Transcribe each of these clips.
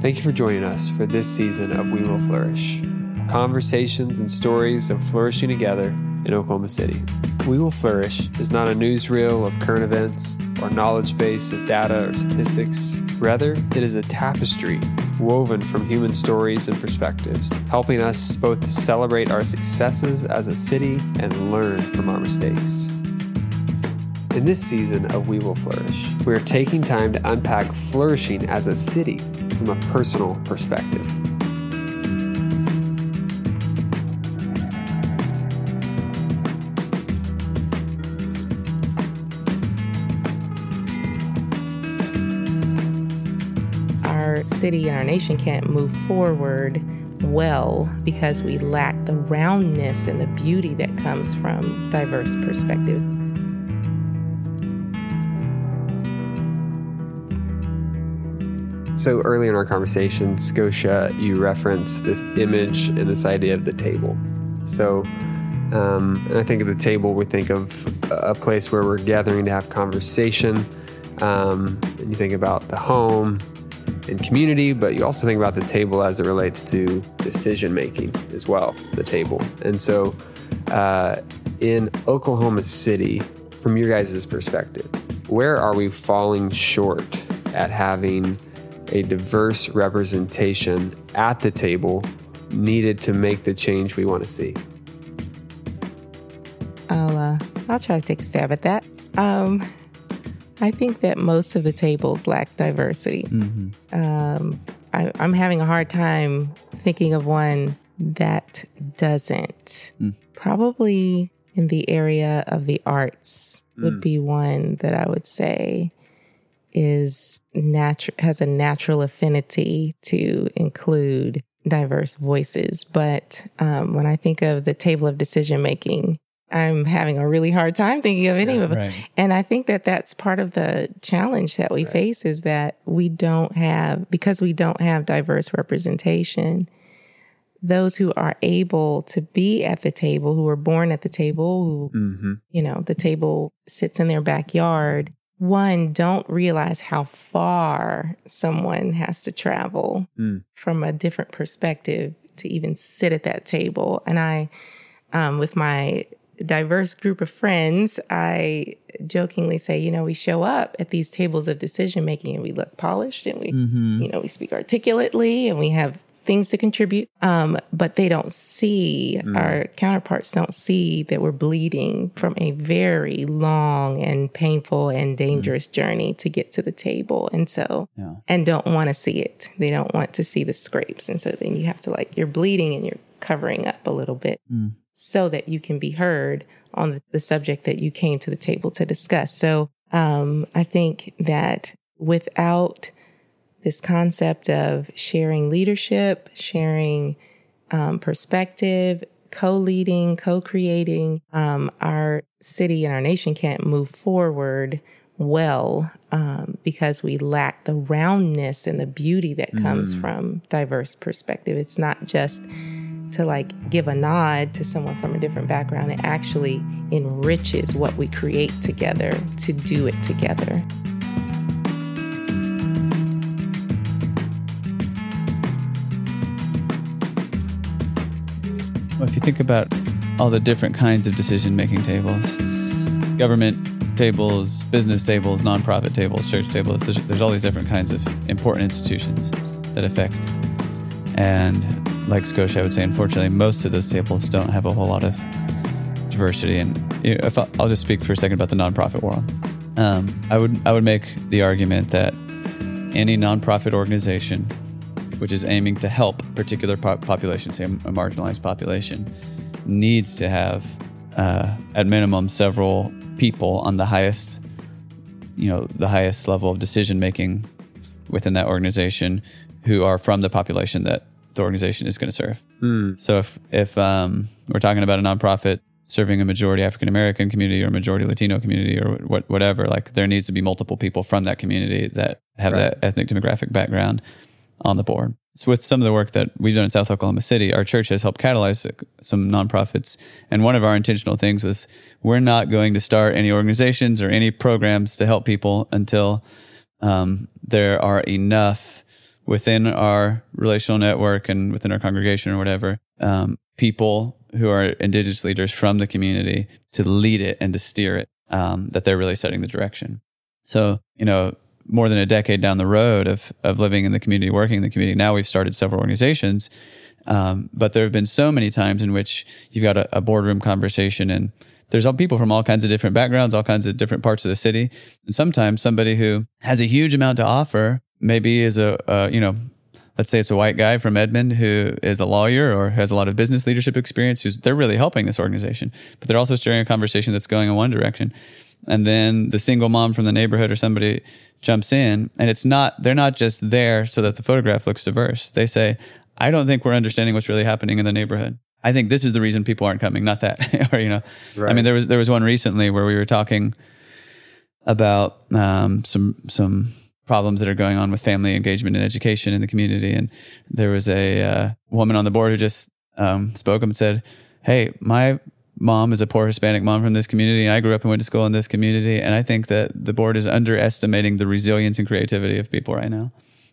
Thank you for joining us for this season of We Will Flourish conversations and stories of flourishing together in Oklahoma City. We Will Flourish is not a newsreel of current events or knowledge base of data or statistics. Rather, it is a tapestry woven from human stories and perspectives, helping us both to celebrate our successes as a city and learn from our mistakes. In this season of We Will Flourish, we are taking time to unpack flourishing as a city from a personal perspective. Our city and our nation can't move forward well because we lack the roundness and the beauty that comes from diverse perspective. So early in our conversation, Scotia, you referenced this image and this idea of the table. So, um, and I think of the table, we think of a place where we're gathering to have conversation. Um, and you think about the home and community, but you also think about the table as it relates to decision making as well, the table. And so, uh, in Oklahoma City, from your guys' perspective, where are we falling short at having a diverse representation at the table needed to make the change we want to see? I'll uh, I'll try to take a stab at that. Um, I think that most of the tables lack diversity. Um, I, I'm having a hard time thinking of one that doesn't. Probably in the area of the arts would be one that I would say is natural has a natural affinity to include diverse voices. But um, when I think of the table of decision making, I'm having a really hard time thinking of any of them. right. And I think that that's part of the challenge that we face is that we don't have, because we don't have diverse representation, those who are able to be at the table, who were born at the table, who, Mm-hmm. you know, the table sits in their backyard, one, don't realize how far someone has to travel Mm. from a different perspective to even sit at that table. And I, um, with my diverse group of friends, I jokingly say, you know, we show up at these tables of decision making and we look polished and we, you know, we speak articulately and we have things to contribute. Um, but they don't see, our counterparts don't see that we're bleeding from a very long and painful and dangerous journey to get to the table. And so, Yeah. and don't want to see it. They don't want to see the scrapes. And so then you have to like, you're bleeding and you're covering up a little bit so that you can be heard on the, the subject that you came to the table to discuss. So um, I think that without this concept of sharing leadership, sharing um, perspective, co-leading, co-creating, um, our city and our nation can't move forward well um, because we lack the roundness and the beauty that comes from diverse perspective. It's not just to like give a nod to someone from a different background. It actually enriches what we create together to do it together. If you think about all the different kinds of decision making tables, government tables, business tables, nonprofit tables, church tables, there's, there's all these different kinds of important institutions that affect. And like Scotia, I would say, unfortunately, most of those tables don't have a whole lot of diversity. And if I, I'll just speak for a second about the nonprofit world, um, I would I would make the argument that any nonprofit organization which is aiming to help particular po- population, say a marginalized population, needs to have, uh, at minimum, several people on the highest, you know, the highest level of decision making within that organization who are from the population that the organization is going to serve. So if if um, we're talking about a nonprofit serving a majority African American community or a majority Latino community or what, whatever, like there needs to be multiple people from that community that have that ethnic demographic background on the board. So with some of the work that we've done in South Oklahoma City, our church has helped catalyze some nonprofits. And one of our intentional things was we're not going to start any organizations or any programs to help people until um, there are enough within our relational network and within our congregation or whatever, um, people who are indigenous leaders from the community to lead it and to steer it, um, that they're really setting the direction. So, you know, more than a decade down the road of, of living in the community, working in the community, now we've started several organizations. Um, but there have been so many times in which you've got a, a boardroom conversation and there's all people from all kinds of different backgrounds, all kinds of different parts of the city. And sometimes somebody who has a huge amount to offer maybe is a, a you know, let's say it's a white guy from Edmond who is a lawyer or has a lot of business leadership experience who's they're really helping this organization, but they're also steering a conversation that's going in one direction. And then the single mom from the neighborhood or somebody jumps in and it's not they're not just there so that the photograph looks diverse. They say, I don't think we're understanding what's really happening in the neighborhood. I think this is the reason people aren't coming, not that. or you know, right. I mean, there was there was one recently where we were talking about um, some some problems that are going on with family engagement and education in the community, and there was a uh, woman on the board who just um, spoke up and said, "Hey, my mom is a poor Hispanic mom from this community, and I grew up and went to school in this community, and I think that the board is underestimating the resilience and creativity of people right now."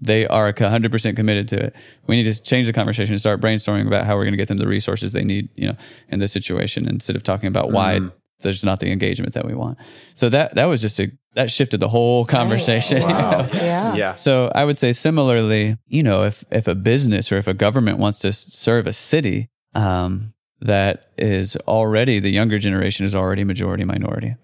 they are 100% committed to it. We need to change the conversation and start brainstorming about how we're going to get them the resources they need, you know, in this situation instead of talking about why mm. there's not the engagement that we want. So that that was just a that shifted the whole conversation. Wow. You know? Yeah. Yeah. So I would say similarly, you know, if if a business or if a government wants to serve a city um, that is already the younger generation is already majority minority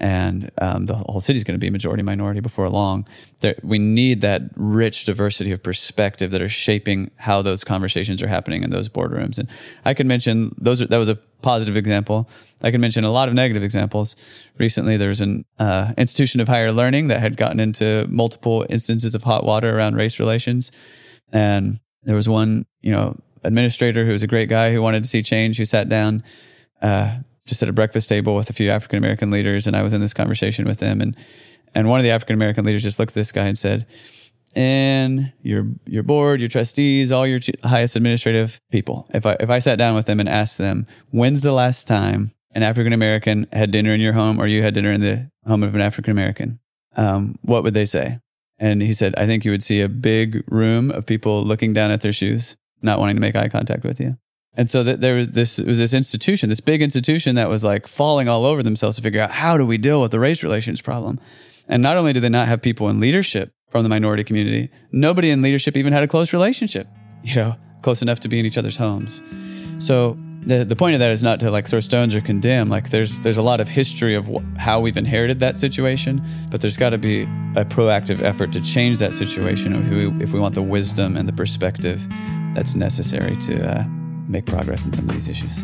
and um, the whole city is going to be majority minority before long. There, we need that rich diversity of perspective that are shaping how those conversations are happening in those boardrooms. And I could mention those. Are, that was a positive example. I can mention a lot of negative examples. Recently, there was an uh, institution of higher learning that had gotten into multiple instances of hot water around race relations, and there was one, you know, administrator who was a great guy who wanted to see change, who sat down. Uh, just at a breakfast table with a few African American leaders, and I was in this conversation with them, and and one of the African American leaders just looked at this guy and said, "And your your board, your trustees, all your highest administrative people. If I if I sat down with them and asked them, when's the last time an African American had dinner in your home, or you had dinner in the home of an African American, um, what would they say?" And he said, "I think you would see a big room of people looking down at their shoes, not wanting to make eye contact with you." And so there was this was this institution, this big institution that was like falling all over themselves to figure out how do we deal with the race relations problem. And not only did they not have people in leadership from the minority community, nobody in leadership even had a close relationship, you know, close enough to be in each other's homes. So the the point of that is not to like throw stones or condemn. Like there's there's a lot of history of wh- how we've inherited that situation, but there's got to be a proactive effort to change that situation if we if we want the wisdom and the perspective that's necessary to uh, make progress in some of these issues.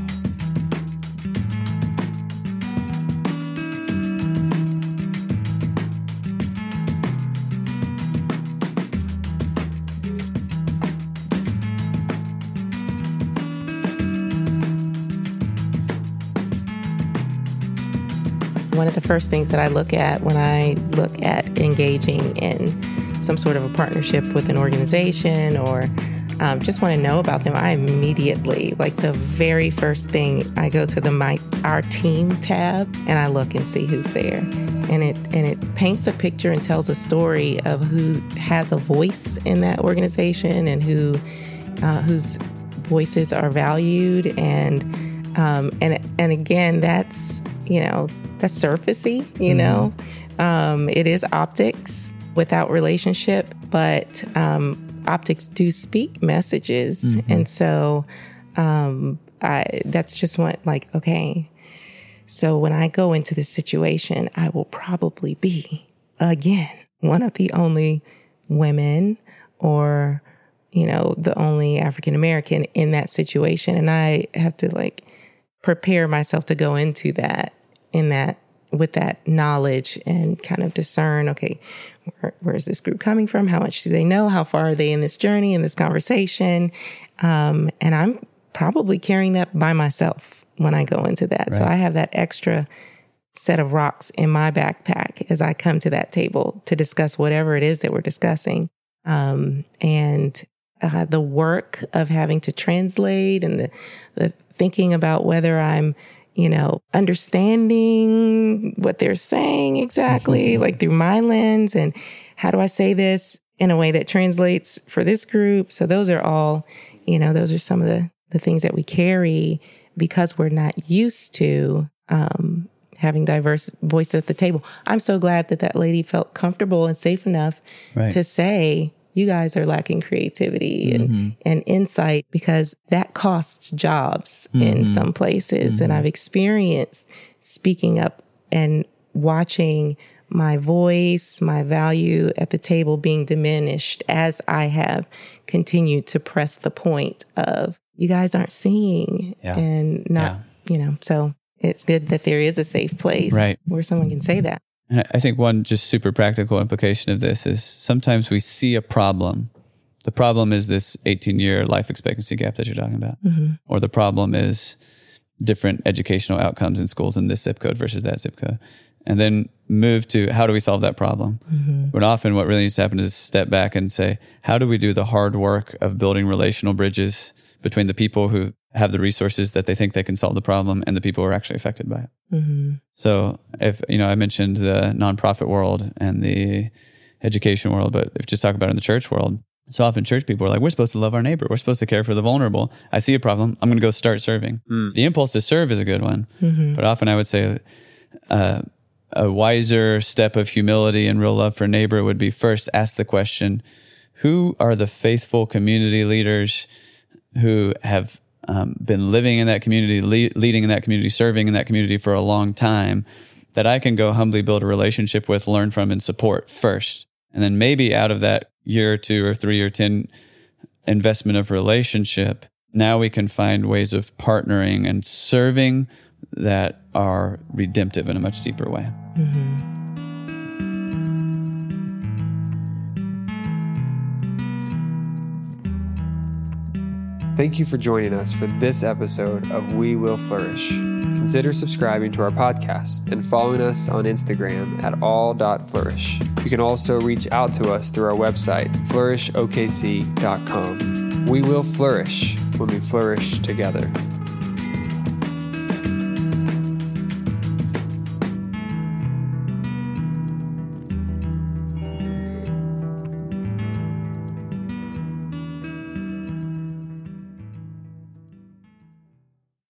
One of the first things that I look at when I look at engaging in some sort of a partnership with an organization or um, just want to know about them, I immediately, like the very first thing, I go to the my our team tab and I look and see who's there, and it and it paints a picture and tells a story of who has a voice in that organization and who uh, whose voices are valued. And um, and and again, that's you know that's surfacey, you mm-hmm. know, um, it is optics without relationship, but um, optics do speak messages. Mm-hmm. And so um, I, that's just what, like, okay. So when I go into this situation, I will probably be, again, one of the only women or, you know, the only African American in that situation. And I have to like prepare myself to go into that in that with that knowledge and kind of discern okay where, where is this group coming from? How much do they know? How far are they in this journey in this conversation? Um, and i'm probably carrying that by myself when i go into that. Right. so i have that extra set of rocks in my backpack as i come to that table to discuss whatever it is that we're discussing. Um, and uh, the work of having to translate and the, the thinking about whether i'm you know, understanding what they're saying exactly, like through my lens and how do I say this in a way that translates for this group. So those are all, you know, those are some of the, the things that we carry because we're not used to um, having diverse voices at the table. I'm so glad that that lady felt comfortable and safe enough right. to say, you guys are lacking creativity and, mm-hmm. and insight because that costs jobs mm-hmm. in some places. Mm-hmm. And I've experienced speaking up and watching my voice, my value at the table being diminished as I have continued to press the point of you guys aren't seeing yeah. and not, yeah. you know, so it's good that there is a safe place right. where someone can say that. And I think one just super practical implication of this is sometimes we see a problem. The problem is this 18 year life expectancy gap that you're talking about. Mm-hmm. Or the problem is different educational outcomes in schools in this zip code versus that zip code. And then move to how do we solve that problem? Mm-hmm. But often what really needs to happen is step back and say, how do we do the hard work of building relational bridges between the people who have the resources that they think they can solve the problem and the people who are actually affected by it. Mm-hmm. So if, you know, I mentioned the nonprofit world and the education world, but if just talk about it in the church world, so often church people are like, we're supposed to love our neighbor. We're supposed to care for the vulnerable. I see a problem. I'm going to go start serving. Mm. The impulse to serve is a good one. Mm-hmm. But often I would say, uh, a wiser step of humility and real love for neighbor would be first ask the question, who are the faithful community leaders who have um, been living in that community, le- leading in that community, serving in that community for a long time, that I can go humbly build a relationship with, learn from, and support first. And then maybe out of that year or two or three or 10 investment of relationship, now we can find ways of partnering and serving that are redemptive in a much deeper way. Mm-hmm. Thank you for joining us for this episode of We Will Flourish. Consider subscribing to our podcast and following us on Instagram at all.flourish. You can also reach out to us through our website, flourishokc.com. We will flourish when we flourish together.